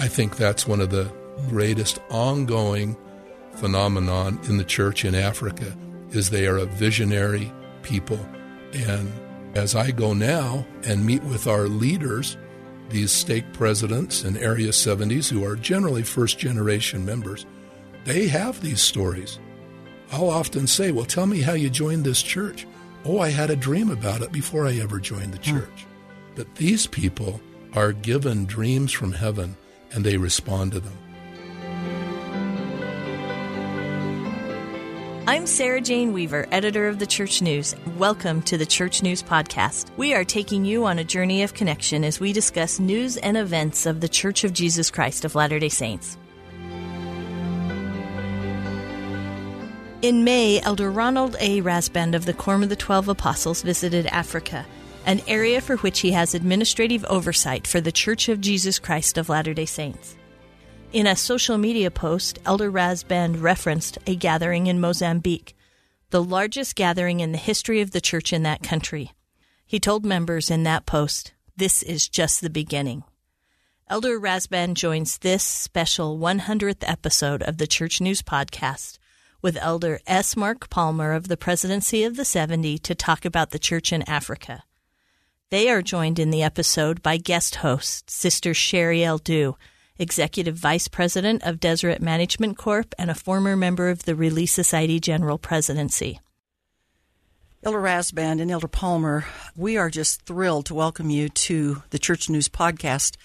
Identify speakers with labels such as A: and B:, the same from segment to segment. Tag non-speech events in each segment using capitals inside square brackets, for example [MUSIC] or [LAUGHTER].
A: I think that's one of the greatest ongoing phenomenon in the church in Africa is they are a visionary people. And as I go now and meet with our leaders, these stake presidents and Area 70s, who are generally first generation members, they have these stories. I'll often say, Well, tell me how you joined this church. Oh, I had a dream about it before I ever joined the hmm. church. But these people are given dreams from heaven and they respond to them.
B: I'm Sarah Jane Weaver, editor of the Church News. Welcome to the Church News Podcast. We are taking you on a journey of connection as we discuss news and events of the Church of Jesus Christ of Latter day Saints. In May, Elder Ronald A. Rasband of the Quorum of the Twelve Apostles visited Africa, an area for which he has administrative oversight for the Church of Jesus Christ of Latter day Saints. In a social media post, Elder Rasband referenced a gathering in Mozambique, the largest gathering in the history of the church in that country. He told members in that post, This is just the beginning. Elder Rasband joins this special 100th episode of the Church News Podcast with Elder S. Mark Palmer of the Presidency of the 70 to talk about the church in Africa. They are joined in the episode by guest host, Sister Sheri L. Dew, Executive Vice President of Deseret Management Corp., and a former member of the Relief Society General Presidency.
C: Elder Rasband and Elder Palmer, we are just thrilled to welcome you to the Church News Podcast.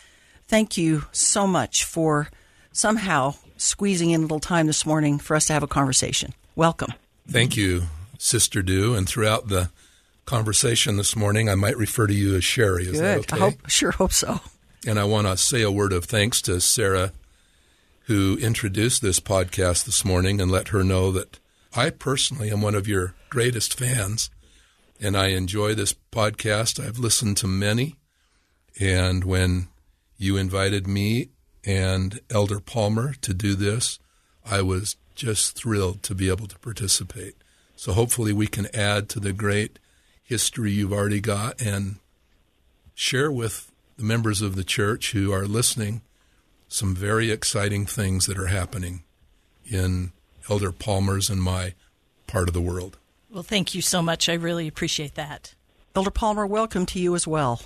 C: Thank you so much for somehow squeezing in a little time this morning for us to have a conversation. Welcome.
A: Thank you, Sister Dew. And throughout the conversation this morning, I might refer to you as Sheri. Is
C: Good.
A: Okay?
C: I hope, sure hope so.
A: And I want to say a word of thanks to Sarah, who introduced this podcast this morning, and let her know that I personally am one of your greatest fans, and I enjoy this podcast. I've listened to many, and when you invited me and Elder Palmer to do this, I was just thrilled to be able to participate. So hopefully we can add to the great history you've already got and share with the members of the church who are listening some very exciting things that are happening in Elder Palmer's and my part of the world.
B: Well, thank you so much. I really appreciate that.
C: Elder Palmer, welcome to you as well.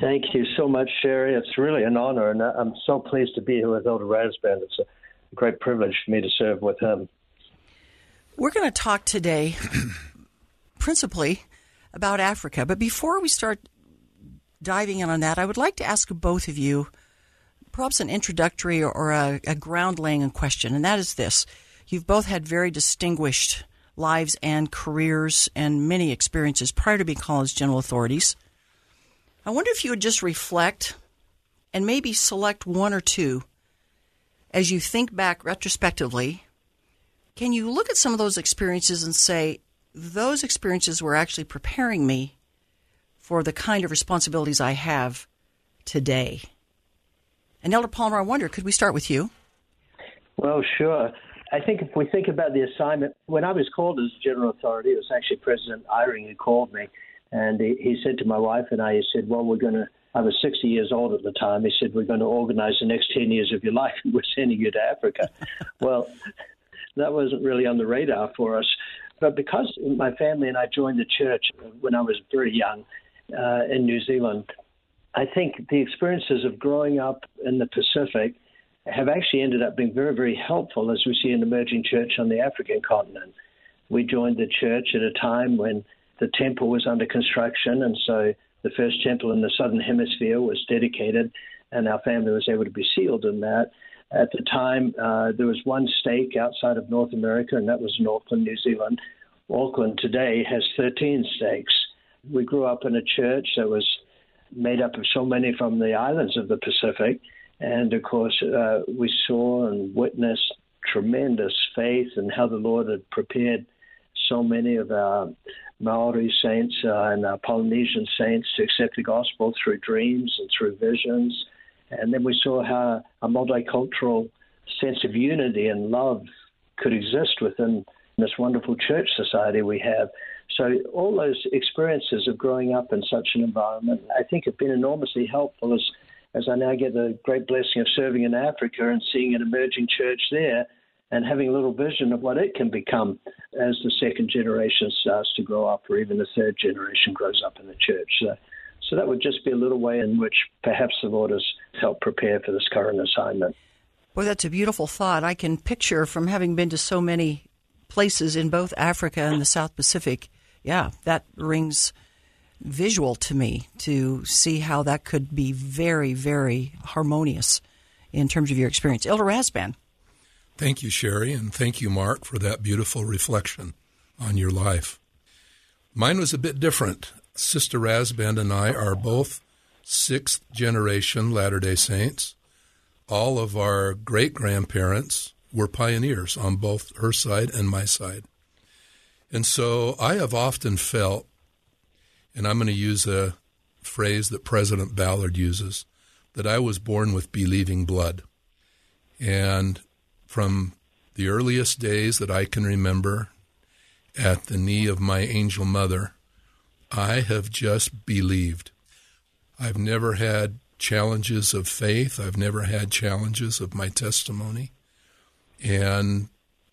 D: Thank you so much, Sheri. It's really an honor, and I'm so pleased to be here with Elder Rasband. It's a great privilege for me to serve with him.
C: We're going to talk today principally about Africa, but before we start diving in on that, I would like to ask both of you perhaps an introductory or a, a ground laying question, and that is this. You've both had very distinguished lives and careers and many experiences prior to being called as general authorities. I wonder if you would just reflect and maybe select one or two as you think back retrospectively. Can you look at some of those experiences and say, those experiences were actually preparing me for the kind of responsibilities I have today. And Elder Palmer, I wonder, could we start with you?
D: Well, sure. I think if we think about the assignment, when I was called as general authority, it was actually President Eyring who called me. And he, he said to my wife and I, he said, Well, we're going to, I was 60 years old at the time. He said, We're going to organize the next 10 years of your [LAUGHS] life and we're sending you to Africa. [LAUGHS] well, that wasn't really on the radar for us. But because my family and I joined the church when I was very young, uh, in New Zealand. I think the experiences of growing up in the Pacific have actually ended up being very, very helpful as we see an emerging church on the African continent. We joined the church at a time when the temple was under construction, and so the first temple in the southern hemisphere was dedicated, and our family was able to be sealed in that. At the time, uh, there was one stake outside of North America, and that was in Auckland, New Zealand. Auckland today has 13 stakes. We grew up in a church that was made up of so many from the islands of the Pacific. And of course, uh, we saw and witnessed tremendous faith and how the Lord had prepared so many of our Maori saints uh, and our Polynesian saints to accept the gospel through dreams and through visions. And then we saw how a multicultural sense of unity and love could exist within this wonderful church society we have. So all those experiences of growing up in such an environment, I think, have been enormously helpful as as I now get the great blessing of serving in Africa and seeing an emerging church there and having a little vision of what it can become as the second generation starts to grow up or even the third generation grows up in the church. So, so that would just be a little way in which perhaps the Lord help prepare for this current assignment.
C: Well, that's a beautiful thought. I can picture from having been to so many places in both Africa and the South Pacific. Yeah, that rings visual to me to see how that could be very, very harmonious in terms of your experience. Elder Rasband.
A: Thank you, Sheri, and thank you, Mark, for that beautiful reflection on your life. Mine was a bit different. Sister Rasband and I are both sixth generation Latter day Saints. All of our great grandparents were pioneers on both her side and my side. And so I have often felt, and I'm going to use a phrase that President Ballard uses, that I was born with believing blood. And from the earliest days that I can remember at the knee of my angel mother, I have just believed. I've never had challenges of faith. I've never had challenges of my testimony. And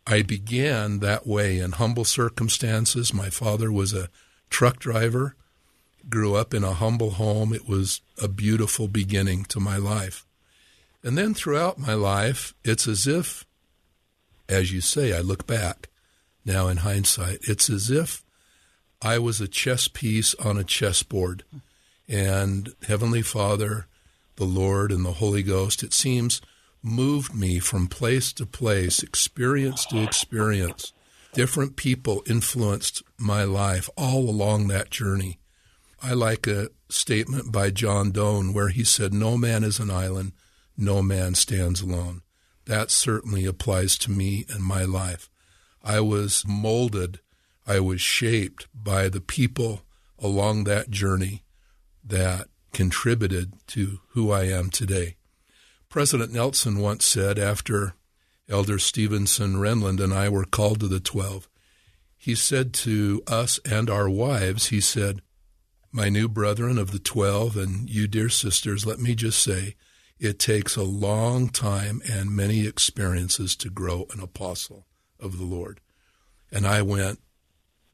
A: I began that way in humble circumstances. My father was a truck driver, grew up in a humble home. It was a beautiful beginning to my life. And then throughout my life, it's as if as you say, I look back now in hindsight, it's as if I was a chess piece on a chessboard. And Heavenly Father, the Lord, and the Holy Ghost, it seems, moved me from place to place, experience to experience. Different people influenced my life all along that journey. I like a statement by John Donne where he said, No man is an island, no man stands alone that certainly applies to me and my life. I was molded, I was shaped by the people along that journey that contributed to who I am today. President Nelson once said after Elder Stevenson Renlund and I were called to the Twelve, he said to us and our wives, he said, My new brethren of the Twelve and you, dear sisters, let me just say, it takes a long time and many experiences to grow an apostle of the Lord. And I went,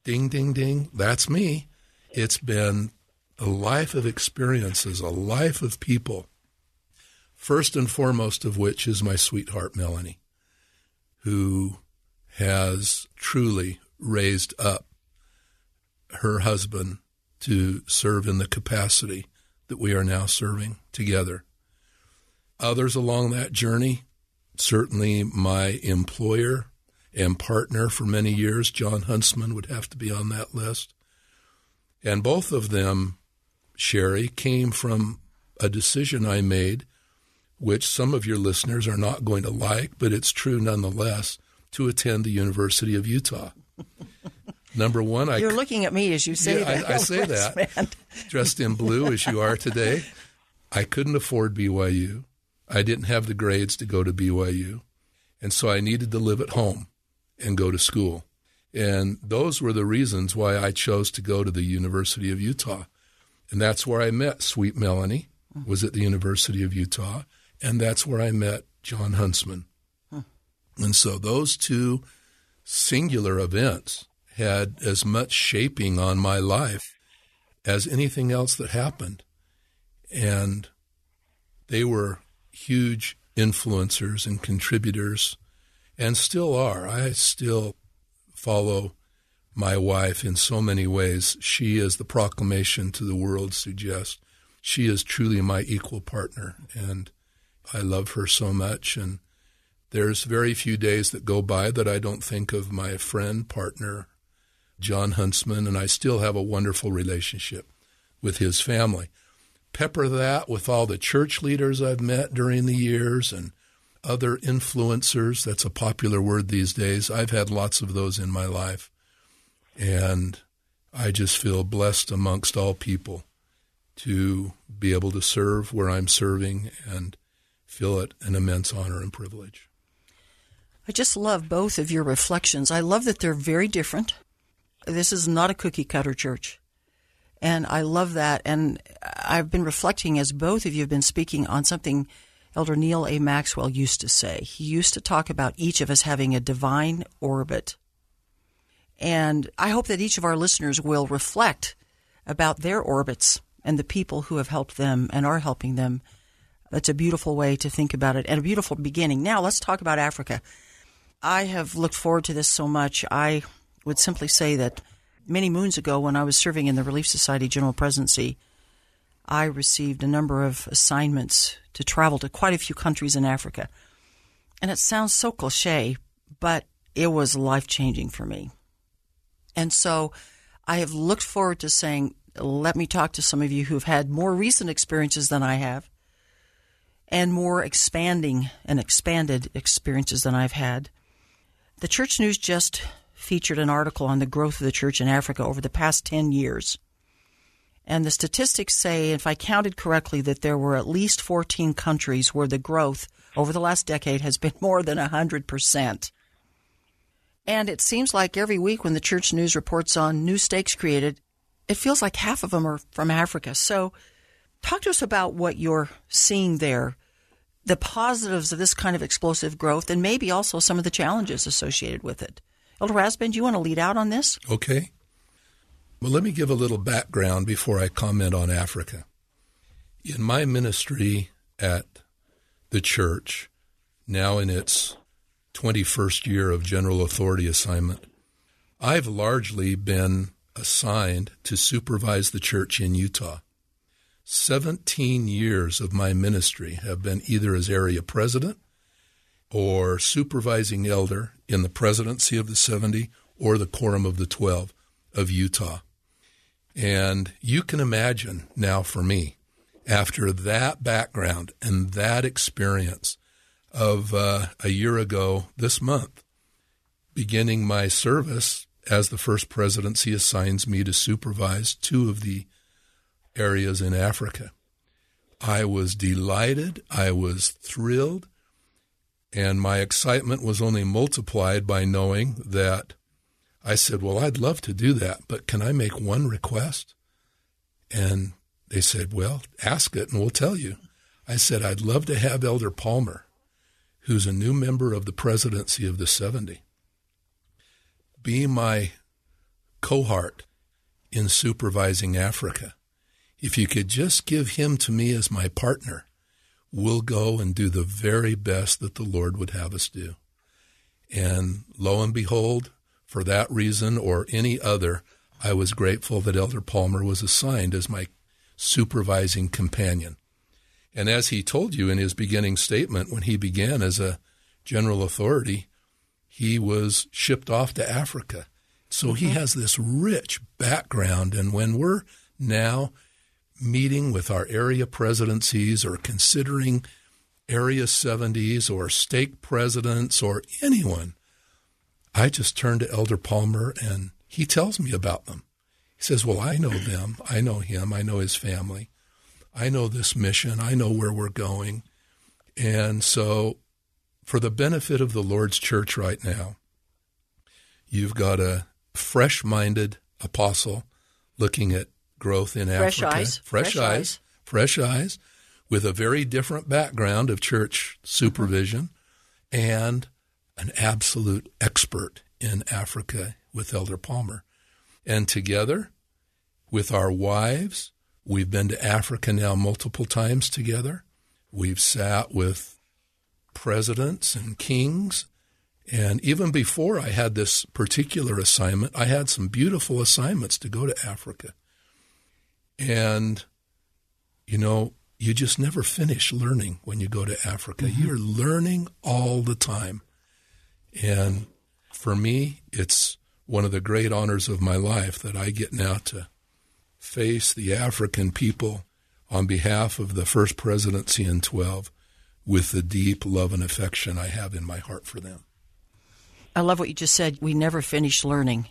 A: ding, ding, ding, that's me. It's been a life of experiences, a life of people, first and foremost of which is my sweetheart, Melanie, who has truly raised up her husband to serve in the capacity that we are now serving together others along that journey. Certainly, my employer and partner for many years, John Huntsman, would have to be on that list. And both of them, Sheri, came from a decision I made, which some of your listeners are not going to like, but it's true nonetheless, to attend the University of Utah. [LAUGHS] Number one, I
C: you're looking at me as you say
A: yeah,
C: that.
A: I, I say [LAUGHS] that, dressed in blue as you are today. I couldn't afford BYU. I didn't have the grades to go to BYU. And so I needed to live at home and go to school. And those were the reasons why I chose to go to the University of Utah. And that's where I met Sweet Melanie, was at the University of Utah. And that's where I met John Huntsman. And so those two singular events had as much shaping on my life as anything else that happened. And they were huge influencers and contributors, and still are. I still follow my wife in so many ways. She, as the proclamation to the world suggests, she is truly my equal partner, and I love her so much. And there's very few days that go by that I don't think of my friend, partner, John Huntsman, and I still have a wonderful relationship with his family pepper that with all the church leaders I've met during the years and other influencers. That's a popular word these days. I've had lots of those in my life. And I just feel blessed amongst all people to be able to serve where I'm serving and feel it an immense honor and privilege.
C: I just love both of your reflections. I love that they're very different. This is not a cookie cutter church And I love that. And I've been reflecting as both of you have been speaking on something Elder Neal A. Maxwell used to say. He used to talk about each of us having a divine orbit. And I hope that each of our listeners will reflect about their orbits and the people who have helped them and are helping them. That's a beautiful way to think about it and a beautiful beginning. Now, let's talk about Africa. I have looked forward to this so much. I would simply say that many moons ago, when I was serving in the Relief Society General Presidency, I received a number of assignments to travel to quite a few countries in Africa. And it sounds so cliche, but it was life changing for me. And so I have looked forward to saying, let me talk to some of you who've had more recent experiences than I have and more expanding and expanded experiences than I've had. The Church News just featured an article on the growth of the church in Africa over the past 10 years. And the statistics say, if I counted correctly, that there were at least 14 countries where the growth over the last decade has been more than 100%. And it seems like every week when the church news reports on new stakes created, it feels like half of them are from Africa. So, talk to us about what you're seeing there, the positives of this kind of explosive growth, and maybe also some of the challenges associated with it. Elder Rasband, do you want to lead out on this?
A: Okay. Well, let me give a little background before I comment on Africa. In my ministry at the church, now in its 21st year of general authority assignment, I've largely been assigned to supervise the church in Utah. 17 years of my ministry have been either as area president or supervising elder in the presidency of the 70 or the quorum of the 12 of Utah. And you can imagine now for me, after that background and that experience of uh, a year ago this month, beginning my service as the first presidency assigns me to supervise two of the areas in Africa. I was delighted. I was thrilled. And my excitement was only multiplied by knowing that I said, Well, I'd love to do that, but can I make one request? And they said, Well, ask it and we'll tell you. I said, I'd love to have Elder Palmer, who's a new member of the presidency of the 70, be my cohort in supervising Africa. If you could just give him to me as my partner, we'll go and do the very best that the Lord would have us do. And lo and behold, for that reason or any other, I was grateful that Elder Palmer was assigned as my supervising companion. And as he told you in his beginning statement, when he began as a general authority, he was shipped off to Africa. So mm-hmm. he has this rich background. And when we're now meeting with our area presidencies or considering area 70s or stake presidents or anyone, I just turn to Elder Palmer and he tells me about them. He says, Well, I know them. I know him. I know his family. I know this mission. I know where we're going. And so, for the benefit of the Lord's church right now, you've got a fresh minded apostle looking at growth in
C: fresh
A: Africa.
C: Eyes.
A: Fresh, fresh eyes. eyes. Fresh eyes with a very different background of church supervision and an absolute expert in Africa with Elder Palmer. And together with our wives, we've been to Africa now multiple times together. We've sat with presidents and kings. And even before I had this particular assignment, I had some beautiful assignments to go to Africa. And, you know, you just never finish learning when you go to Africa. Mm-hmm. You're learning all the time. And for me, it's one of the great honors of my life that I get now to face the African people on behalf of the First Presidency in 12 with the deep love and affection I have in my heart for them.
C: I love what you just said. We never finish learning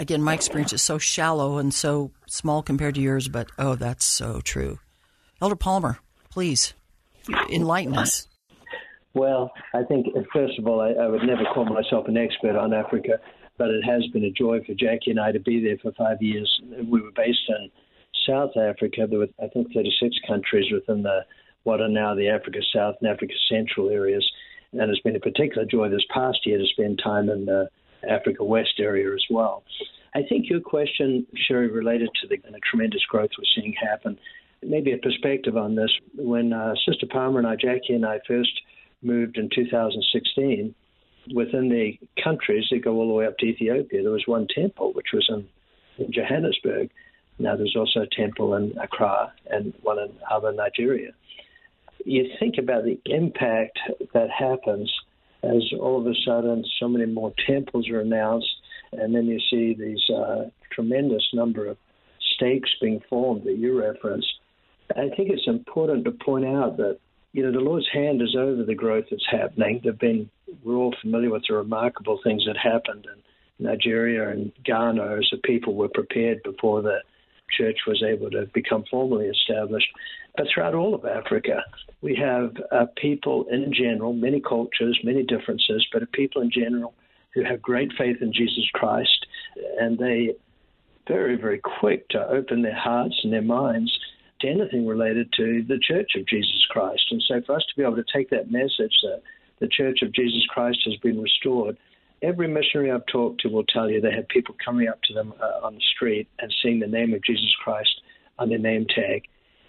C: again, my experience is so shallow and so small compared to yours, but oh, that's so true. Elder Palmer, please enlighten us.
D: Well, I think, first of all, I, I would never call myself an expert on Africa, but it has been a joy for Jackie and I to be there for five years. We were based in South Africa, there were, I think, 36 countries within the what are now the Africa South and Africa Central areas. And it's been a particular joy this past year to spend time in the Africa West area as well. I think your question, Sheri, related to the, the tremendous growth we're seeing happen. Maybe a perspective on this. When uh, Sister Palmer and I, Jackie and I, first moved in 2016, within the countries that go all the way up to Ethiopia, there was one temple, which was in, in Johannesburg. Now there's also a temple in Accra and one in Aba, Nigeria. You think about the impact that happens as all of a sudden so many more temples are announced, and then you see these uh, tremendous number of stakes being formed that you reference. I think it's important to point out that you know the Lord's hand is over the growth that's happening. There've been we're all familiar with the remarkable things that happened in Nigeria and Ghana as the people were prepared before the church was able to become formally established. But throughout all of Africa, we have uh, people in general, many cultures, many differences, but people in general who have great faith in Jesus Christ, and they very, very quick to open their hearts and their minds to anything related to the Church of Jesus Christ. And so, for us to be able to take that message that the Church of Jesus Christ has been restored every missionary I've talked to will tell you they have people coming up to them uh, on the street and seeing the name of Jesus Christ on their name tag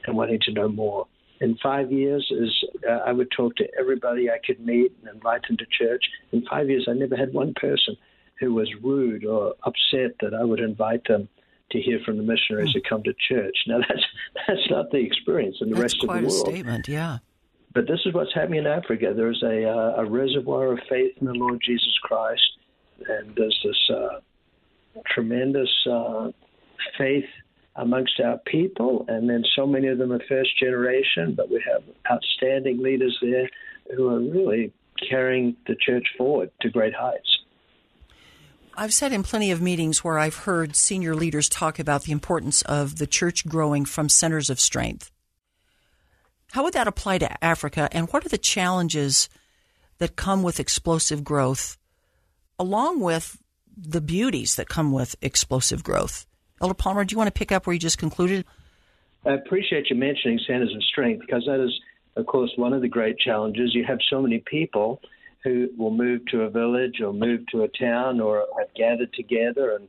D: and wanting to know more. In five years, is uh, I would talk to everybody I could meet and invite them to church. In five years, I never had one person who was rude or upset that I would invite them to hear from the missionaries who come to church. Now that's that's not the experience in the
C: that's
D: rest of the
C: world.
D: Quite
C: a statement, yeah.
D: But this is what's happening in Africa. There's a, uh, a reservoir of faith in the Lord Jesus Christ, and there's this uh, tremendous uh, faith amongst our people, and then so many of them are first generation, but we have outstanding leaders there who are really carrying the church forward to great heights.
C: I've said in plenty of meetings where I've heard senior leaders talk about the importance of the church growing from centers of strength. How would that apply to Africa, and what are the challenges that come with explosive growth, along with the beauties that come with explosive growth? Elder Palmer, do you want to pick up where you just concluded?
D: I appreciate you mentioning centers of strength because that is, of course, one of the great challenges. You have so many people who will move to a village or move to a town or have gathered together and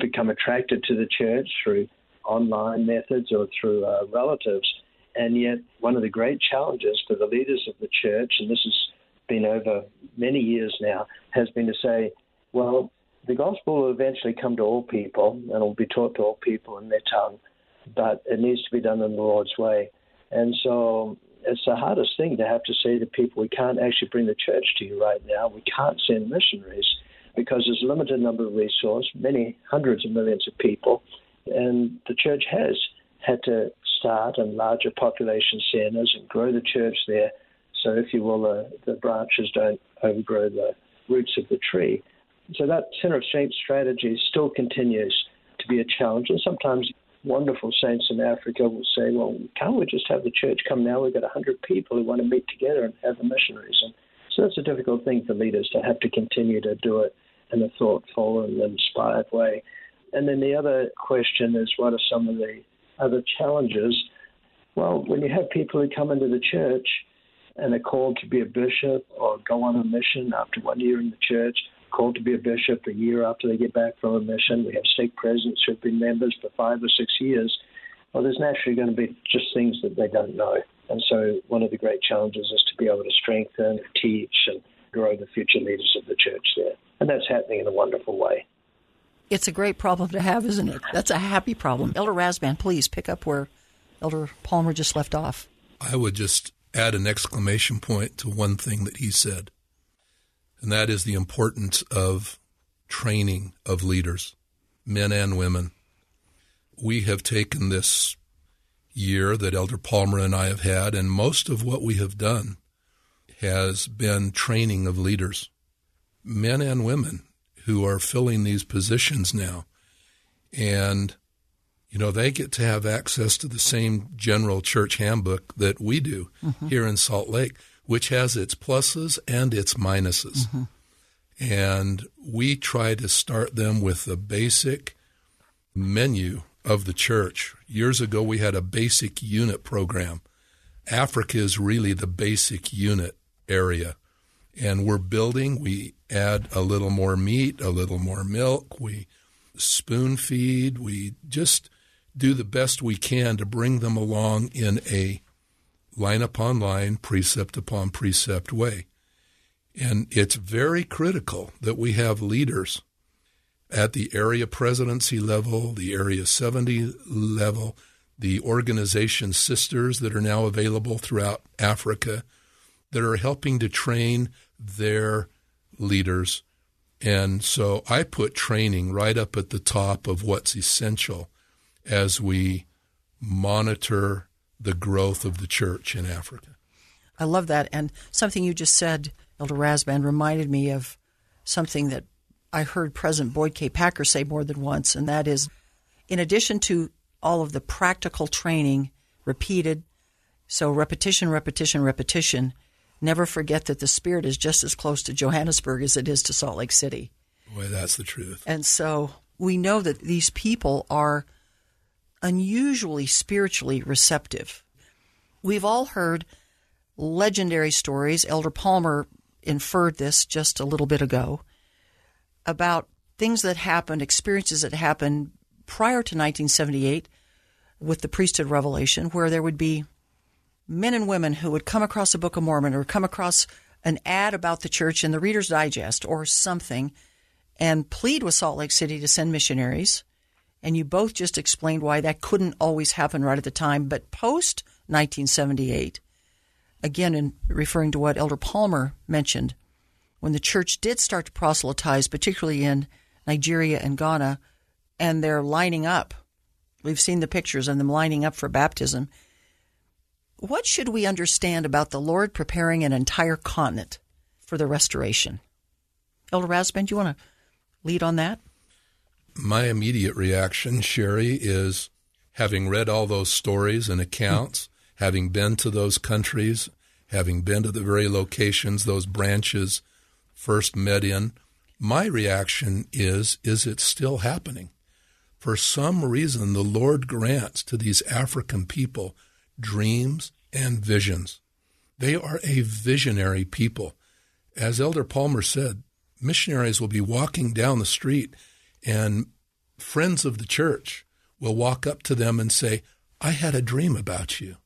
D: become attracted to the church through online methods or through uh, relatives. And yet, one of the great challenges for the leaders of the church, and this has been over many years now, has been to say, well, the gospel will eventually come to all people and it will be taught to all people in their tongue, but it needs to be done in the Lord's way. And so it's the hardest thing to have to say to people, we can't actually bring the church to you right now. We can't send missionaries because there's a limited number of resources, many hundreds of millions of people, and the church has had to start in larger population centers and grow the church there. So, if you will, the, the branches don't overgrow the roots of the tree. So, that center of strength strategy still continues to be a challenge. And sometimes wonderful saints in Africa will say, well, can't we just have the church come now? We've got 100 people who want to meet together and have the missionaries. And so that's a difficult thing for leaders to have to continue to do it in a thoughtful and inspired way. And then the other question is, what are some of the other challenges? Well, when you have people who come into the church and are called to be a bishop or go on a mission after one year in the church, called to be a bishop a year after they get back from a mission, we have stake presidents who have been members for five or six years. Well, there's naturally going to be just things that they don't know. And so, one of the great challenges is to be able to strengthen, teach, and grow the future leaders of the church there. And that's happening in a wonderful way.
C: It's a great problem to have, isn't it? That's a happy problem. Elder Rasband, please pick up where Elder Palmer just left off.
A: I would just add an exclamation point to one thing that he said, and that is the importance of training of leaders, men and women. We have taken this year that Elder Palmer and I have had, and most of what we have done has been training of leaders, men and women who are filling these positions now. And, you know, they get to have access to the same general church handbook that we do mm-hmm. here in Salt Lake, which has its pluses and its minuses. Mm-hmm. And we try to start them with the basic menu of the church. Years ago, we had a basic unit program. Africa is really the basic unit area. And we're building, we add a little more meat, a little more milk, we spoon feed, we just do the best we can to bring them along in a line upon line, precept upon precept way. And it's very critical that we have leaders at the area presidency level, the area 70 level, the organization sisters that are now available throughout Africa that are helping to train their leaders. And so I put training right up at the top of what's essential as we monitor the growth of the church in Africa.
C: I love that. And something you just said, Elder Rasband, reminded me of something that I heard President Boyd K. Packer say more than once, and that is in addition to all of the practical training repeated, so repetition, repetition, repetition, never forget that the Spirit is just as close to Johannesburg as it is to Salt Lake City.
A: Boy, that's the truth.
C: And so we know that these people are unusually spiritually receptive. We've all heard legendary stories. Elder Palmer inferred this just a little bit ago about things that happened, experiences that happened prior to 1978 with the priesthood revelation, where there would be men and women who would come across a Book of Mormon or come across an ad about the church in the Reader's Digest or something and plead with Salt Lake City to send missionaries. And you both just explained why that couldn't always happen right at the time. But post 1978, again, in referring to what Elder Palmer mentioned, when the church did start to proselytize, particularly in Nigeria and Ghana, and they're lining up. We've seen the pictures of them lining up for baptism. What should we understand about the Lord preparing an entire continent for the restoration? Elder Rasband, do you want to lead on that?
A: My immediate reaction, Sheri, is having read all those stories and accounts, having been to those countries, having been to the very locations those branches first met in, my reaction is is it still happening? For some reason, the Lord grants to these African people dreams and visions. They are a visionary people. As Elder Palmer said, missionaries will be walking down the street and friends of the church will walk up to them and say, I had a dream about you.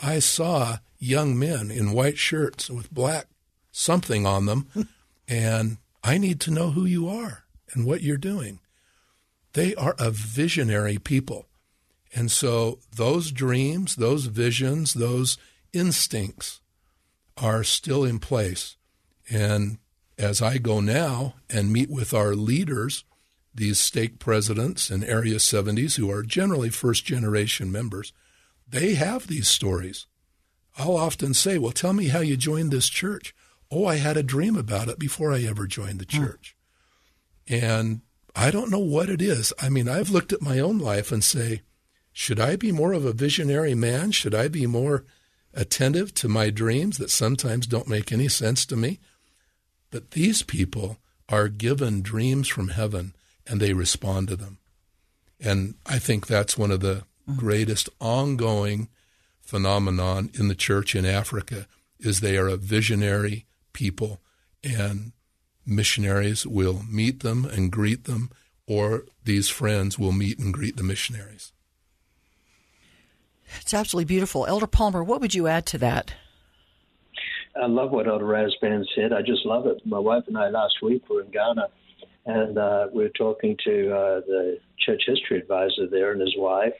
A: I saw young men in white shirts with black something on them [LAUGHS] and I need to know who you are and what you're doing. They are a visionary people. And so those dreams, those visions, those instincts are still in place. And as I go now and meet with our leaders, these stake presidents and Area 70s, who are generally first generation members, they have these stories. I'll often say, Well, tell me how you joined this church oh, I had a dream about it before I ever joined the hmm. church. Mm. And I don't know what it is. I mean, I've looked at my own life and say, should I be more of a visionary man? Should I be more attentive to my dreams that sometimes don't make any sense to me? But these people are given dreams from heaven and they respond to them. And I think that's one of the greatest ongoing phenomenon in the church in Africa is they are a visionary people, and missionaries will meet them and greet them, or these friends will meet and greet the missionaries.
C: It's absolutely beautiful. Elder Palmer, what would you add to that?
D: I love what Elder Rasband said. I just love it. My wife and I last week were in Ghana, and uh, we were talking to uh, the church history advisor there and his wife.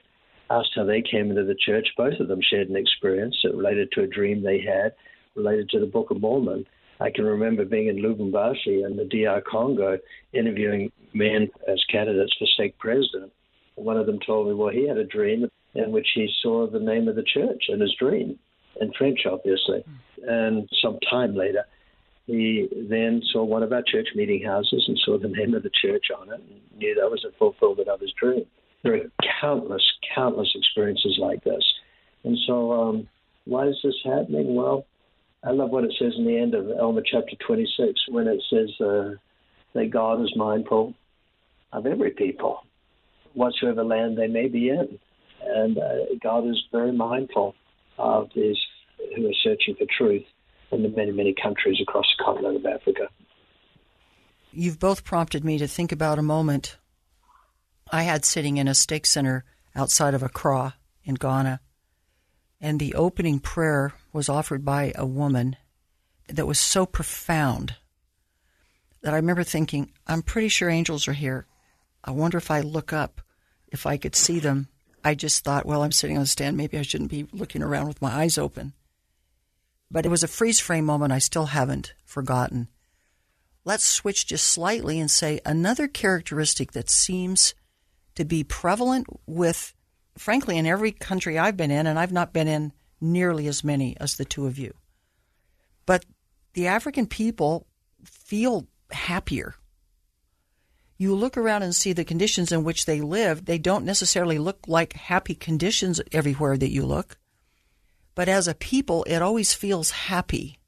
D: Asked how they came into the church. Both of them shared an experience that related to a dream they had, related to the Book of Mormon. I can remember being in Lubumbashi in the DR Congo interviewing men as candidates for stake president. One of them told me, well, he had a dream in which he saw the name of the church in his dream, in French, obviously. And some time later, he then saw one of our church meeting houses and saw the name of the church on it and knew that was a fulfillment of his dream. There are countless, countless experiences like this. And so, um, why is this happening? Well, I love what it says in the end of Alma chapter 26 when it says uh, that God is mindful of every people. whatsoever land they may be in. And uh, God is very mindful of these who are searching for truth in the many, many countries across the continent of Africa.
C: You've both prompted me to think about a moment I had sitting in a stake center outside of Accra in Ghana. And the opening prayer was offered by a woman that was so profound that I remember thinking, I'm pretty sure angels are here. I wonder if I look up, if I could see them. I just thought, well, I'm sitting on the stand. Maybe I shouldn't be looking around with my eyes open. But it was a freeze frame moment I still haven't forgotten. Let's switch just slightly and say another characteristic that seems to be prevalent with, frankly, in every country I've been in, and I've not been in nearly as many as the two of you. But the African people feel happier. You look around and see the conditions in which they live, they don't necessarily look like happy conditions everywhere that you look. But as a people, it always feels happy.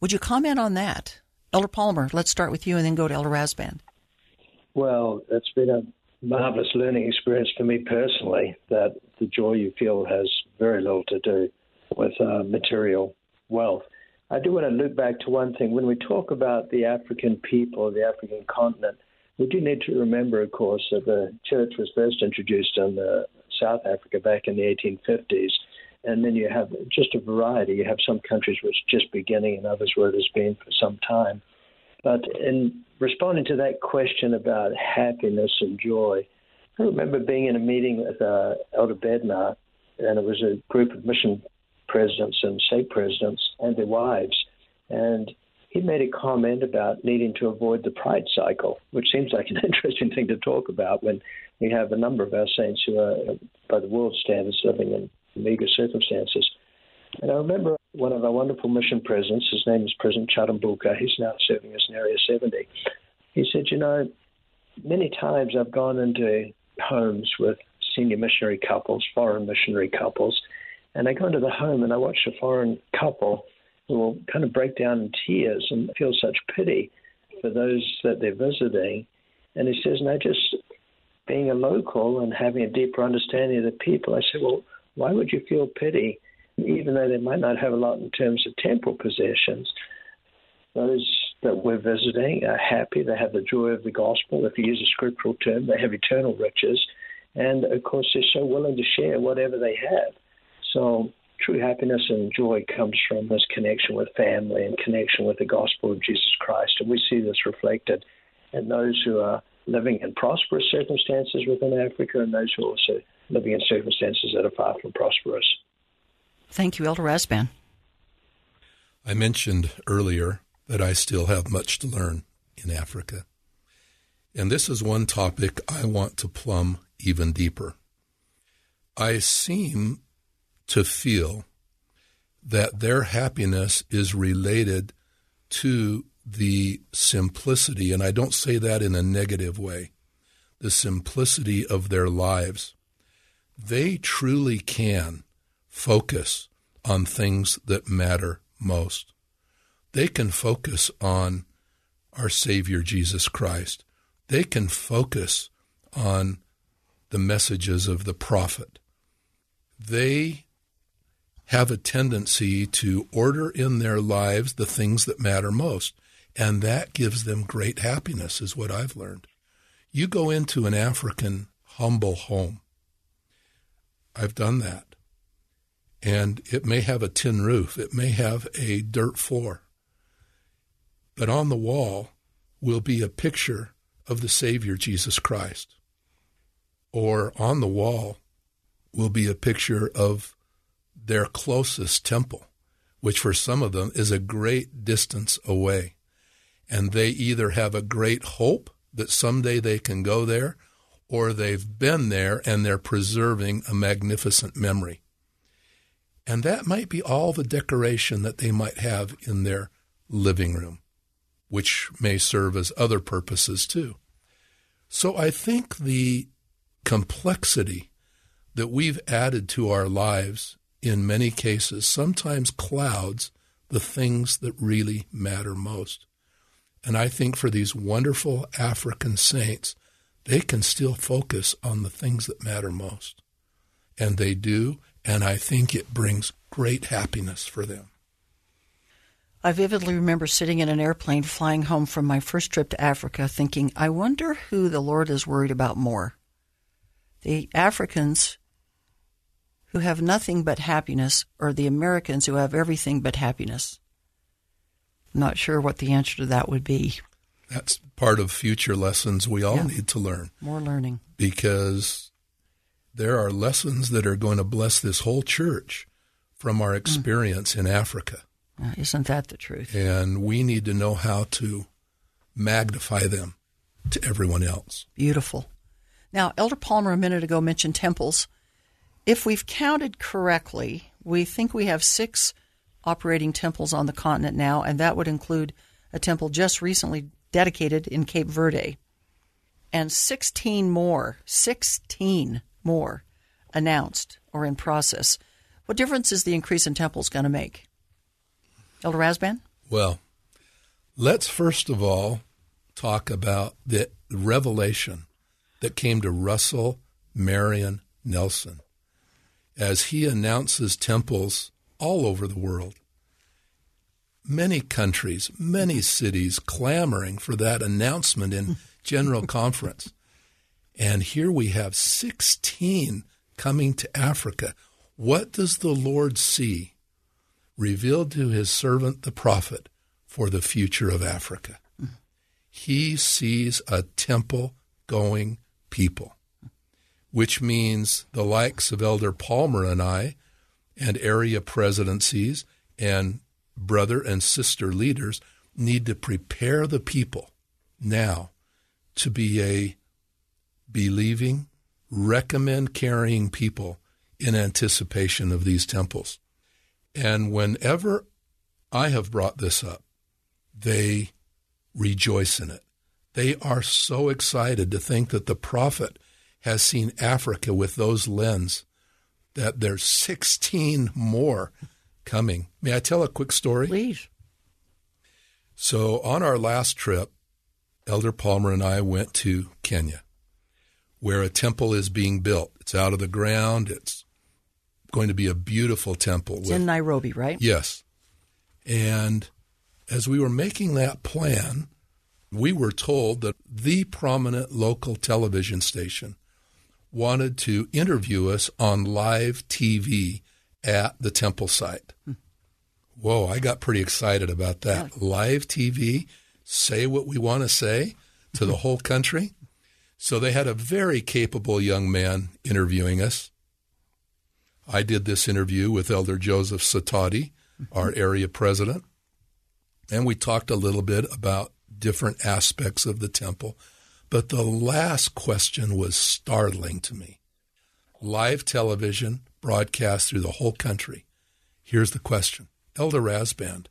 C: Would you comment on that? Elder Palmer, let's start with you and then go to Elder Rasband.
D: Well, it's been a marvelous learning experience for me personally that the joy you feel has very little to do with uh, material wealth. I do want to look back to one thing. When we talk about the African people, the African continent, we do need to remember, of course, that the church was first introduced in uh, South Africa back in the 1850s. And then you have just a variety. You have some countries which are just beginning and others where it has been for some time. But in responding to that question about happiness and joy, I remember being in a meeting with uh, Elder Bednar, and it was a group of mission presidents and stake presidents and their wives. And he made a comment about needing to avoid the pride cycle, which seems like an [LAUGHS] interesting thing to talk about when we have a number of our saints who are, by the world standards, living in meager circumstances. And I remember one of our wonderful mission presidents, his name is President Chatambuka, he's now serving us in Area 70. He said, You know, many times I've gone into homes with senior missionary couples, foreign missionary couples, and I go into the home and I watch a foreign couple who will kind of break down in tears and feel such pity for those that they're visiting. And he says, "Now, just being a local and having a deeper understanding of the people, I said, well, why would you feel pity, even though they might not have a lot in terms of temporal possessions? Those that we're visiting are happy. They have the joy of the gospel. If you use a scriptural term, they have eternal riches. And of course, they're so willing to share whatever they have. So true happiness and joy comes from this connection with family and connection with the gospel of Jesus Christ. And we see this reflected in those who are living in prosperous circumstances within Africa and those who are also living in circumstances that are far from prosperous.
C: Thank you, Elder Rasband.
A: I mentioned earlier that I still have much to learn in Africa. And this is one topic I want to plumb even deeper. I seem to feel that their happiness is related to the simplicity, and I don't say that in a negative way, the simplicity of their lives. They truly can focus on things that matter most. They can focus on our Savior Jesus Christ. They can focus on the messages of the prophet. They have a tendency to order in their lives the things that matter most. And that gives them great happiness, is what I've learned. You go into an African humble home. I've done that. And it may have a tin roof, it may have a dirt floor. But on the wall will be a picture of the Savior Jesus Christ. Or on the wall will be a picture of their closest temple, which for some of them is a great distance away. And they either have a great hope that someday they can go there, or they've been there and they're preserving a magnificent memory. And that might be all the decoration that they might have in their living room, which may serve as other purposes too. So I think the complexity that we've added to our lives in many cases, sometimes clouds the things that really matter most. And I think for these wonderful African saints, they can still focus on the things that matter most. And they do, and I think it brings great happiness for them.
C: I vividly remember sitting in an airplane flying home from my first trip to Africa thinking, I wonder who the Lord is worried about more. The Africans who have nothing but happiness or the Americans who have everything but happiness. I'm not sure what the answer to that would be.
A: That's part of future lessons we all
C: Yeah.
A: need to learn
C: More learning.
A: because there are lessons that are going to bless this whole church from our experience in Africa.
C: Uh, isn't that the truth?
A: And we need to know how to magnify them to everyone else.
C: Beautiful. Now, Elder Palmer a minute ago mentioned temples. If we've counted correctly, we think we have six operating temples on the continent now, and that would include a temple just recently dedicated in Cape Verde, and 16 more, 16 more announced or in process. What difference is the increase in temples going to make? Elder Rasband?
A: Well, let's first of all talk about the revelation that came to Russell Marion Nelson as he announces temples all over the world. Many countries, many cities clamoring for that announcement in [LAUGHS] General Conference. And here we have 16 coming to Africa. What does the Lord see revealed to his servant the prophet for the future of Africa? He sees a temple going people, which means the likes of Elder Palmer and I, and area presidencies and brother and sister leaders need to prepare the people now to be a believing, recommend carrying people in anticipation of these temples. And whenever I have brought this up, they rejoice in it. They are so excited to think that the prophet has seen Africa with those lens that there's 16 more coming. May I tell a quick story?
C: Please.
A: So, on our last trip, Elder Palmer and I went to Kenya, where a temple is being built. It's out of the ground. It's going to be a beautiful temple.
C: It's in Nairobi, right?
A: Yes. And as we were making that plan, we were told that the prominent local television station wanted to interview us on live TV at the temple site. Hmm. Whoa, I got pretty excited about that. Live TV, say what we want to say to the whole country. So they had a very capable young man interviewing us. I did this interview with Elder Joseph Sitati, our hmm. area president, and we talked a little bit about different aspects of the temple. But the last question was startling to me. Live television broadcast through the whole country. Here's the question Elder Rasband,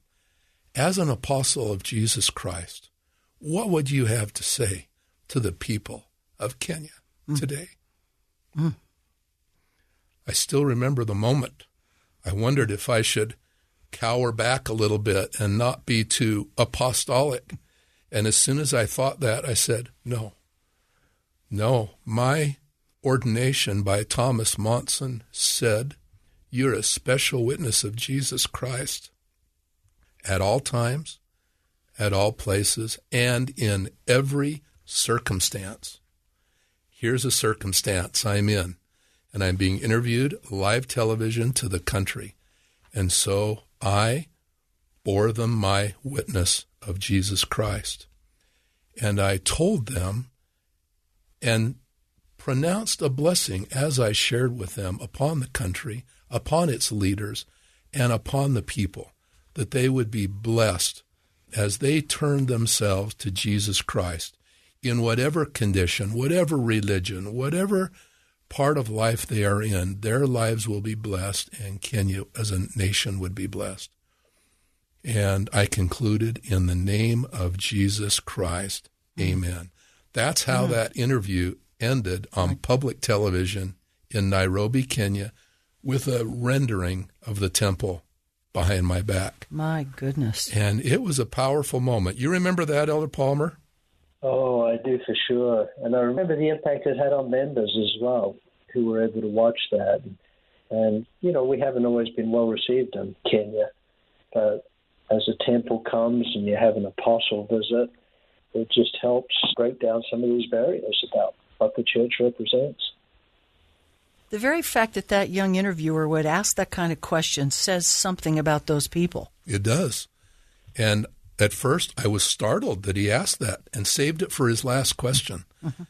A: as an apostle of Jesus Christ, what would you have to say to the people of Kenya hmm. today? Hmm. I still remember the moment. I wondered if I should cower back a little bit and not be too apostolic. And as soon as I thought that, I said, no. No, my ordination by Thomas Monson said, You're a special witness of Jesus Christ at all times, at all places, and in every circumstance. Here's a circumstance I'm in, and I'm being interviewed live television to the country. And so I bore them my witness of Jesus Christ. And I told them and pronounced a blessing as I shared with them upon the country, upon its leaders, and upon the people, that they would be blessed as they turned themselves to Jesus Christ in whatever condition, whatever religion, whatever part of life they are in, their lives will be blessed, and Kenya as a nation would be blessed. And I concluded in the name of Jesus Christ, amen. That's how that interview ended on public television in Nairobi, Kenya, with a rendering of the temple behind my back.
C: My goodness.
A: And it was a powerful moment. You remember that, Elder Palmer?
D: Oh, I do for sure. And I remember the impact it had on members as well, who were able to watch that. And, you know, we haven't always been well received in Kenya, but as a temple comes and you have an apostle visit, it just helps break down some of these barriers about what the church represents.
C: The very fact that that young interviewer would ask that kind of question says something about those people.
A: It does. And at first, I was startled that he asked that and saved it for his last question. Mm-hmm.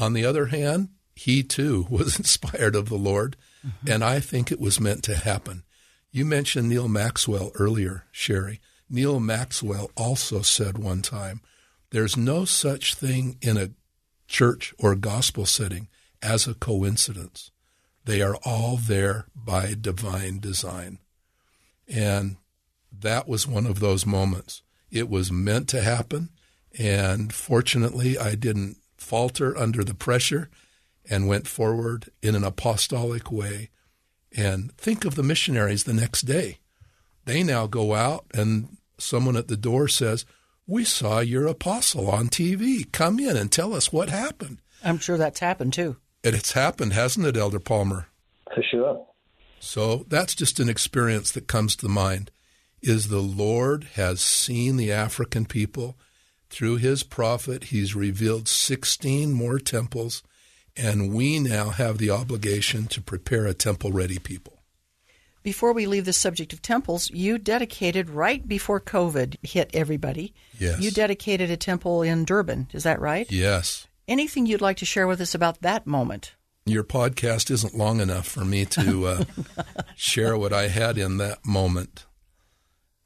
A: On the other hand, he too [LAUGHS] was inspired of the Lord, mm-hmm. and I think it was meant to happen. You mentioned Neal Maxwell earlier, Sheri. Neal Maxwell also said one time, There's no such thing in a church or gospel setting as a coincidence. They are all there by divine design. And that was one of those moments. It was meant to happen. And fortunately, I didn't falter under the pressure and went forward in an apostolic way. And think of the missionaries the next day. They now go out, and someone at the door says, We saw your apostle on TV. Come in and tell us what happened.
C: I'm sure that's happened too.
A: And it's happened, hasn't it, Elder Palmer?
D: For sure.
A: So that's just an experience that comes to mind is the Lord has seen the African people through his prophet. He's revealed 16 more temples, and we now have the obligation to prepare a temple ready people.
C: Before we leave the subject of temples, you dedicated right before COVID hit everybody.
A: Yes.
C: You dedicated a temple in Durban. Is that right?
A: Yes.
C: Anything you'd like to share with us about that moment?
A: Your podcast isn't long enough for me to uh, [LAUGHS] share what I had in that moment.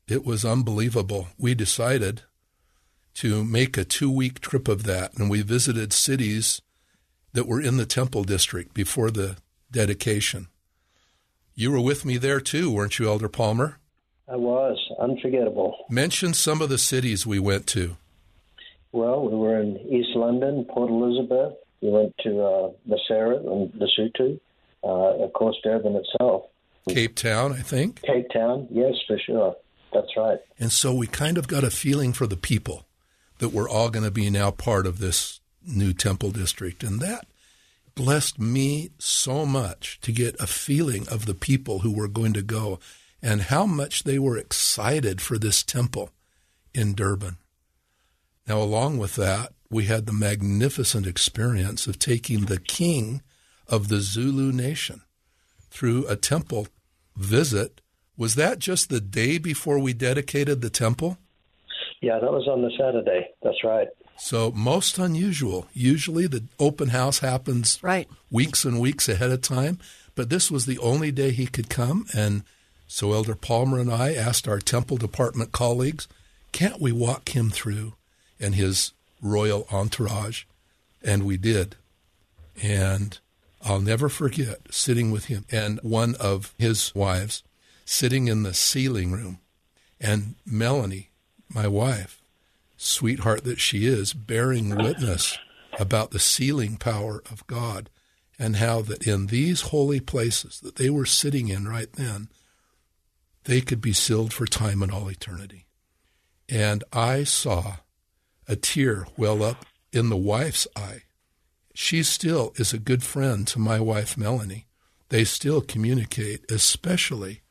A: It was unbelievable. We decided to make a two week trip of that, and we visited cities that were in the temple district before the dedication. You were with me there too, weren't you, Elder Palmer?
D: I was. Unforgettable.
A: Mention some of the cities we went to.
D: Well, we were in East London, Port Elizabeth. We went to uh, Maseru and Lesotho. Uh, of course, Durban itself.
A: Cape Town, I think.
D: Cape Town, yes, for sure. That's right.
A: And so we kind of got a feeling for the people that we're all going to be now part of this new temple district. And that blessed me so much to get a feeling of the people who were going to go and how much they were excited for this temple in Durban. Now, along with that, we had the magnificent experience of taking the king of the Zulu nation through a temple visit was that just the day before we dedicated the temple?
D: Yeah, that was on the Saturday. That's right.
A: So most unusual. Usually the open house happens
C: right.
A: weeks and weeks ahead of time, but this was the only day he could come and so Elder Palmer and I asked our temple department colleagues, can't we walk him through and his royal entourage? And we did. And I'll never forget sitting with him and one of his wives sitting in the sealing room, and Melanie, my wife, sweetheart that she is, bearing witness about the sealing power of God and how that in these holy places that they were sitting in right then, they could be sealed for time and all eternity. And I saw a tear well up in the wife's eye. She still is a good friend to my wife, Melanie. They still communicate, especially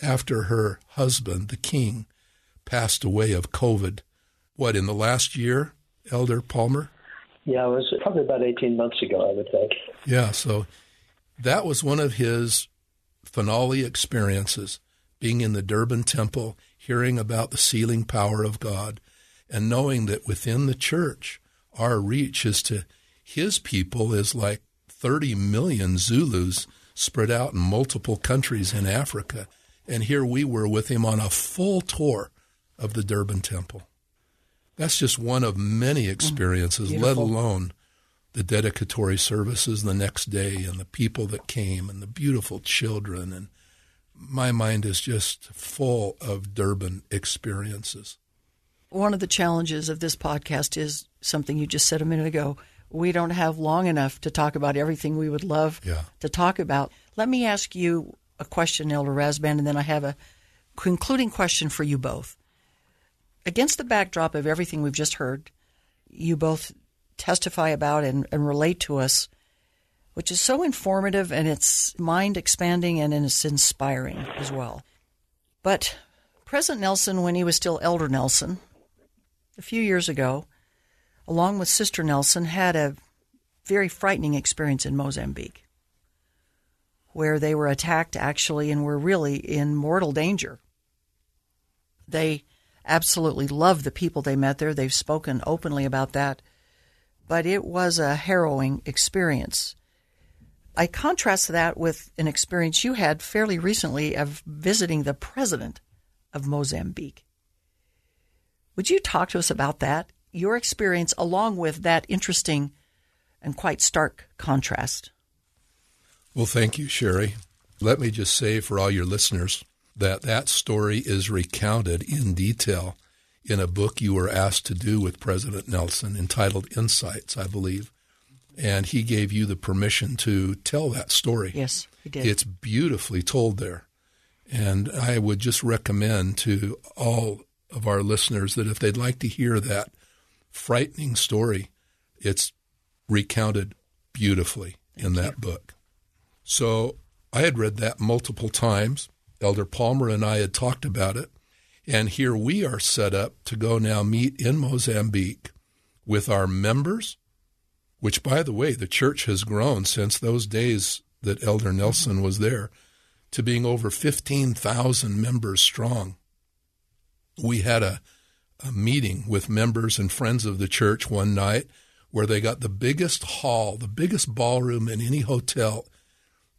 A: after her husband, the king, passed away of COVID. What, in the last year, Elder Palmer?
D: Yeah, it was probably about 18 months ago, I would think.
A: Yeah, so that was one of his finale experiences, being in the Durban temple, hearing about the sealing power of God, and knowing that within the church, our reach is to his people is like 30 million Zulus spread out in multiple countries in Africa. And here we were with him on a full tour of the Durban Temple. That's just one of many mm, experiences, let alone the dedicatory services the next day and the people that came and the beautiful children. And my mind is just full of Durban experiences.
C: One of the challenges of this podcast is something you just said a minute ago. We don't have long enough to talk about everything we would love
A: yeah.
C: to talk about. Let me ask you a question, Elder Rasband, and then I have a concluding question for you both. Against the backdrop of everything we've just heard, you both testify about and, and relate to us, which is so informative and it's mind expanding and it's inspiring as well. But President Nelson, when he was still Elder Nelson, a few years ago, along with Sister Nelson, had a very frightening experience in Mozambique, where they were attacked actually and were really in mortal danger. They absolutely loved the people they met there. They've spoken openly about that. But it was a harrowing experience. I contrast that with an experience you had fairly recently of visiting the president of Mozambique. Would you talk to us about that? Your experience, along with that interesting and quite stark contrast.
A: Well, thank you, Sheri. Let me just say for all your listeners that that story is recounted in detail in a book you were asked to do with President Nelson entitled Insights, I believe. And he gave you the permission to tell that story.
C: Yes, he did.
A: It's beautifully told there. And I would just recommend to all of our listeners that if they'd like to hear that frightening story, it's recounted beautifully Thank in that you. book. So I had read that multiple times. Elder Palmer and I had talked about it. And here we are set up to go now meet in Mozambique with our members, which, by the way, the church has grown since those days that Elder Nelson was there to being over 15,000 members strong. We had a, a meeting with members and friends of the church one night where they got the biggest hall, the biggest ballroom in any hotel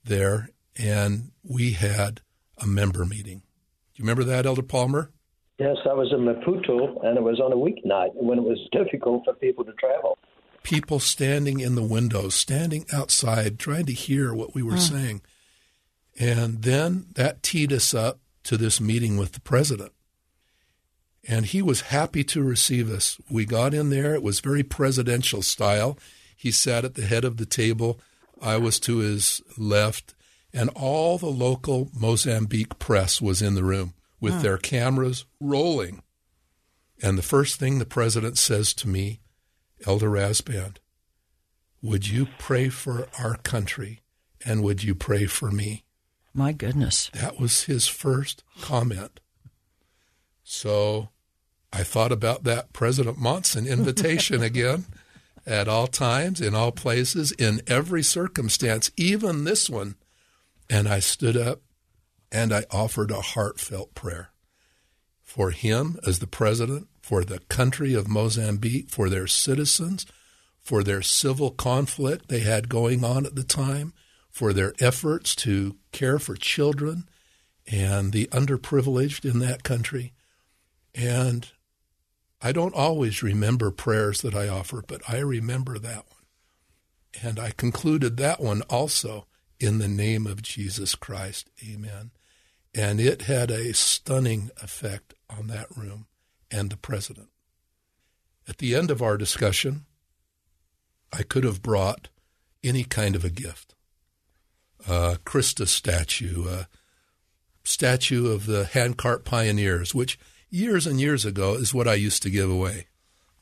A: there, and we had a member meeting. Do you remember that, Elder Palmer?
D: Yes, I was in Maputo, and it was on a weeknight when it was difficult for people to travel.
A: People standing in the windows, standing outside, trying to hear what we were mm. saying. And then that teed us up to this meeting with the president. And he was happy to receive us. We got in there. It was very presidential style. He sat at the head of the table. I was to his left. And all the local Mozambique press was in the room with huh. their cameras rolling. And the first thing the president says to me, Elder Rasband, would you pray for our country and would you pray for me?
C: My goodness.
A: That was his first comment. So I thought about that President Monson invitation [LAUGHS] again at all times, in all places, in every circumstance, even this one. And I stood up and I offered a heartfelt prayer for him as the president, for the country of Mozambique, for their citizens, for their civil conflict they had going on at the time, for their efforts to care for children and the underprivileged in that country. And I don't always remember prayers that I offer, but I remember that one. And I concluded that one also in the name of Jesus Christ. Amen. And it had a stunning effect on that room and the president. At the end of our discussion, I could have brought any kind of a gift a Christus statue, a statue of the handcart pioneers, which years and years ago is what I used to give away.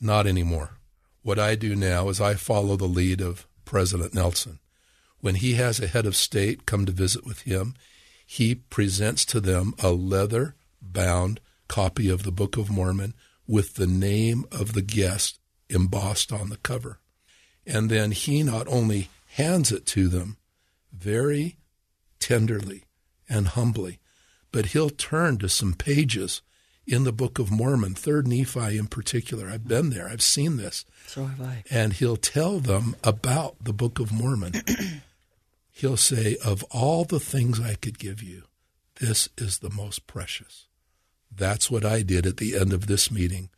A: Not anymore. What I do now is I follow the lead of President Nelson. When he has a head of state come to visit with him, he presents to them a leather bound copy of the Book of Mormon with the name of the guest embossed on the cover. And then he not only hands it to them very tenderly and humbly, but he'll turn to some pages in the Book of Mormon, Third Nephi in particular. I've been there. I've seen this.
C: So have I.
A: And he'll tell them about the Book of Mormon. [CLEARS THROAT] he'll say, Of all the things I could give you, this is the most precious. That's what I did at the end of this meeting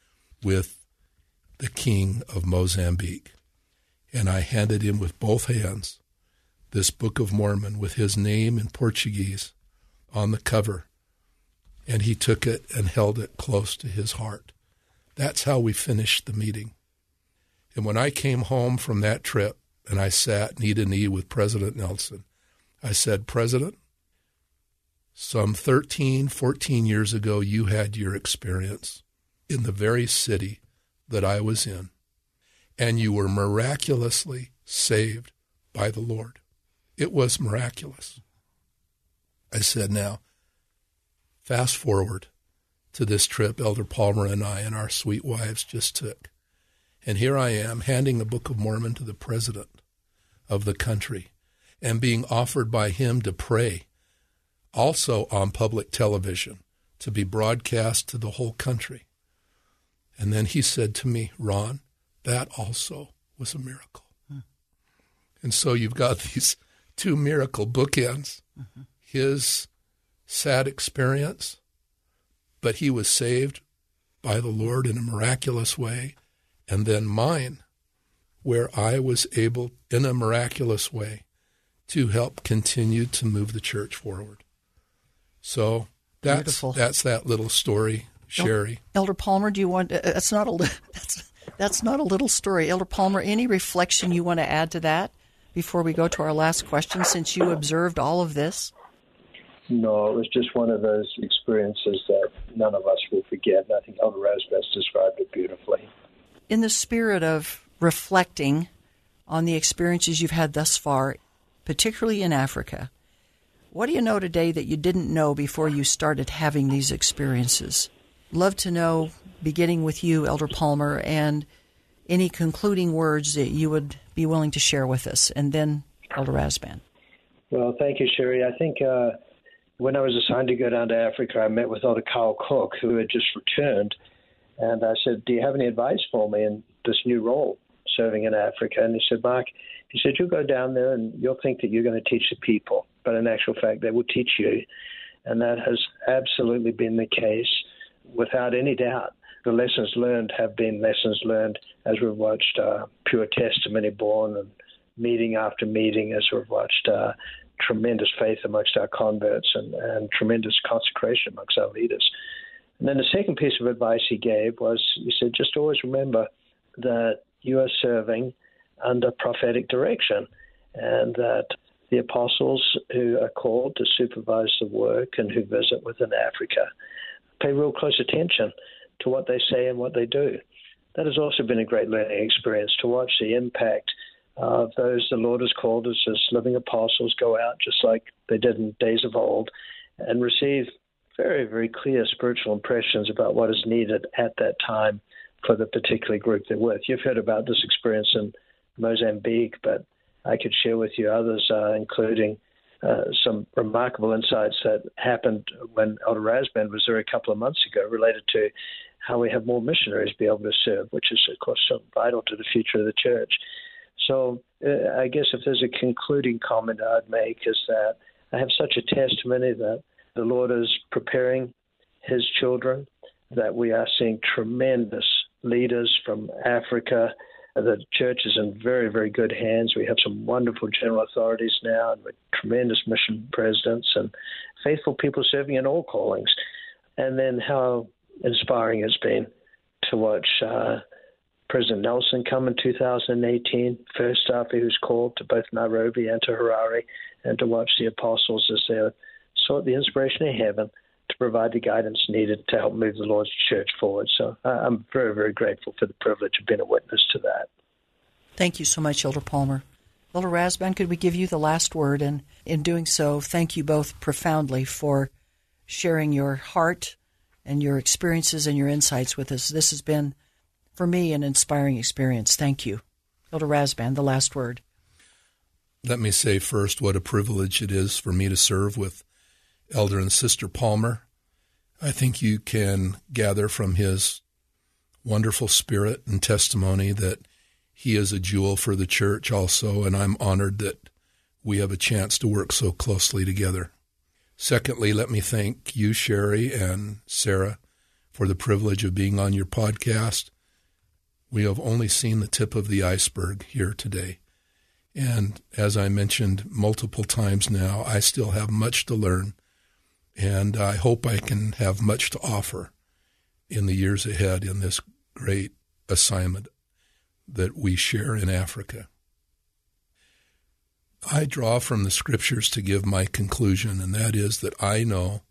A: with the king of Mozambique. And I handed him with both hands this Book of Mormon with his name in Portuguese on the cover and he took it and held it close to his heart. That's how we finished the meeting. And when I came home from that trip and I sat knee to knee with President Nelson, I said, President, some 13, 14 years ago, you had your experience in the very city that I was in. and you were miraculously saved by the Lord. It was miraculous. I said, now, fast forward to this trip Elder Palmer and I and our sweet wives just took. And here I am handing the Book of Mormon to the president of the country and being offered by him to pray also on public television to be broadcast to the whole country. And then he said to me, Ron, that also was a miracle. Hmm. And so you've got [LAUGHS] these two miracle bookends mm-hmm. his sad experience, but he was saved by the Lord in a miraculous way, and then mine, where I was able, in a miraculous way, to help continue to move the church forward. So that's Beautiful. that's that little story, Sheri.
C: Elder Palmer, do you want? Uh, that's not a [LAUGHS] that's that's not a little story, Elder Palmer. Any reflection you want to add to that before we go to our last question? Since you observed all of this.
D: No, it was just one of those experiences that none of us will forget. And I think Elder Rasband described it beautifully.
C: In the spirit of reflecting on the experiences you've had thus far, particularly in Africa, what do you know today that you didn't know before you started having these experiences? Love to know, beginning with you, Elder Palmer, and any concluding words that you would be willing to share with us, and then Elder Rasband.
D: Well, thank you, Sheri. I think uh, when I was assigned to go down to Africa, I met with Elder Carl Cook, who had just returned, and I said, "Do you have any advice for me in this new role, serving in Africa?" And he said, "Mark, he said you'll go down there and you'll think that you're going to teach the people." but in actual fact, they will teach you. And that has absolutely been the case without any doubt. The lessons learned have been lessons learned as we've watched uh, pure testimony born and meeting after meeting, as we've watched uh, tremendous faith amongst our converts and, and tremendous consecration amongst our leaders. And then the second piece of advice he gave was he said, just always remember that you are serving under prophetic direction and that the apostles who are called to supervise the work and who visit within Africa pay real close attention to what they say and what they do. That has also been a great learning experience to watch the impact of those the Lord has called us as living apostles go out just like they did in days of old and receive very, very clear spiritual impressions about what is needed at that time for the particular group they're with. You've heard about this experience in Mozambique, but I could share with you others, uh, including uh, some remarkable insights that happened when Elder Rasband was there a couple of months ago related to how we have more missionaries be able to serve, which is, of course, so vital to the future of the church. So uh, I guess if there's a concluding comment I'd make is that I have such a testimony that the Lord is preparing his children, that we are seeing tremendous leaders from Africa the church is in very, very good hands. We have some wonderful general authorities now and tremendous mission presidents and faithful people serving in all callings. And then how inspiring it's been to watch uh, President Nelson come in 2018, first after he was called to both Nairobi and to Harare, and to watch the apostles as they sought the inspiration of heaven to provide the guidance needed to help move the Lord's church forward. So uh, I'm very, very grateful for the privilege of being a witness to that.
C: Thank you so much, Elder Palmer. Elder Rasband, could we give you the last word? And in doing so, thank you both profoundly for sharing your heart and your experiences and your insights with us. This has been, for me, an inspiring experience. Thank you. Elder Rasband, the last word.
A: Let me say first what a privilege it is for me to serve with Elder and Sister Palmer. I think you can gather from his wonderful spirit and testimony that he is a jewel for the church also, and I'm honored that we have a chance to work so closely together. Secondly, let me thank you, Sheri and Sarah, for the privilege of being on your podcast. We have only seen the tip of the iceberg here today. And as I mentioned multiple times now, I still have much to learn and I hope I can have much to offer in the years ahead in this great assignment that we share in Africa. I draw from the scriptures to give my conclusion, and that is that I know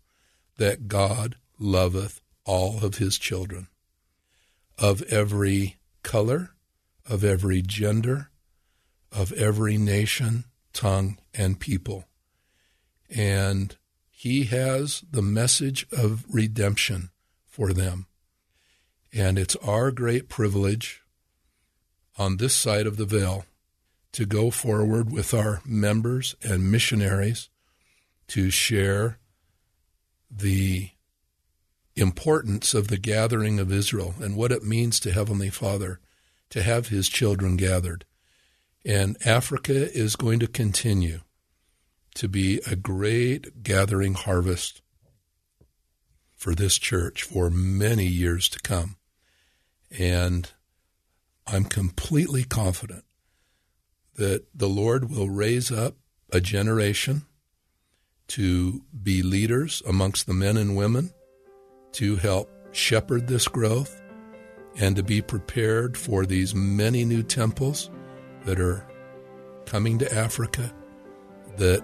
A: that God loveth all of his children, of every color, of every gender, of every nation, tongue, and people. And he has the message of redemption for them. And it's our great privilege on this side of the veil to go forward with our members and missionaries to share the importance of the gathering of Israel and what it means to Heavenly Father to have His children gathered. And Africa is going to continue to be a great gathering harvest for this church for many years to come. And I'm completely confident that the Lord will raise up a generation to be leaders amongst the men and women, to help shepherd this growth, and to be prepared for these many new temples that are coming to Africa, that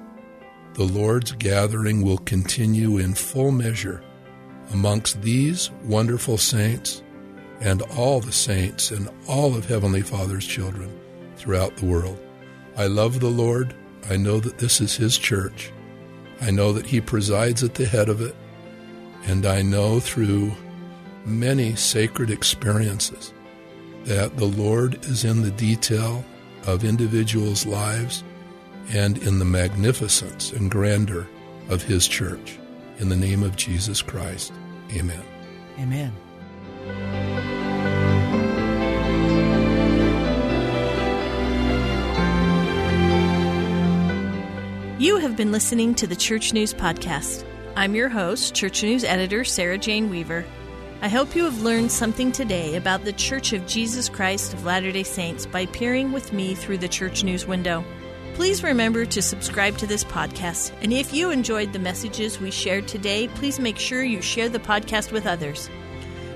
A: the Lord's gathering will continue in full measure amongst these wonderful saints and all the saints and all of Heavenly Father's children throughout the world. I love the Lord. I know that this is His church. I know that He presides at the head of it. And I know through many sacred experiences that the Lord is in the detail of individuals' lives and in the magnificence and grandeur of His church. In the name of Jesus Christ, amen.
C: Amen.
B: You have been listening to the Church News Podcast. I'm your host, Church News editor Sarah Jane Weaver. I hope you have learned something today about the Church of Jesus Christ of Latter day Saints by peering with me through the Church News window. Please remember to subscribe to this podcast, and if you enjoyed the messages we shared today, please make sure you share the podcast with others.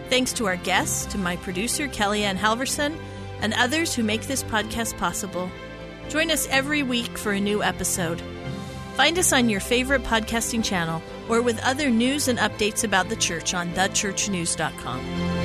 B: Thanks to our guests, to my producer, Kellyanne Halverson, and others who make this podcast possible. Join us every week for a new episode. Find us on your favorite podcasting channel or with other news and updates about the church on thechurchnews.com.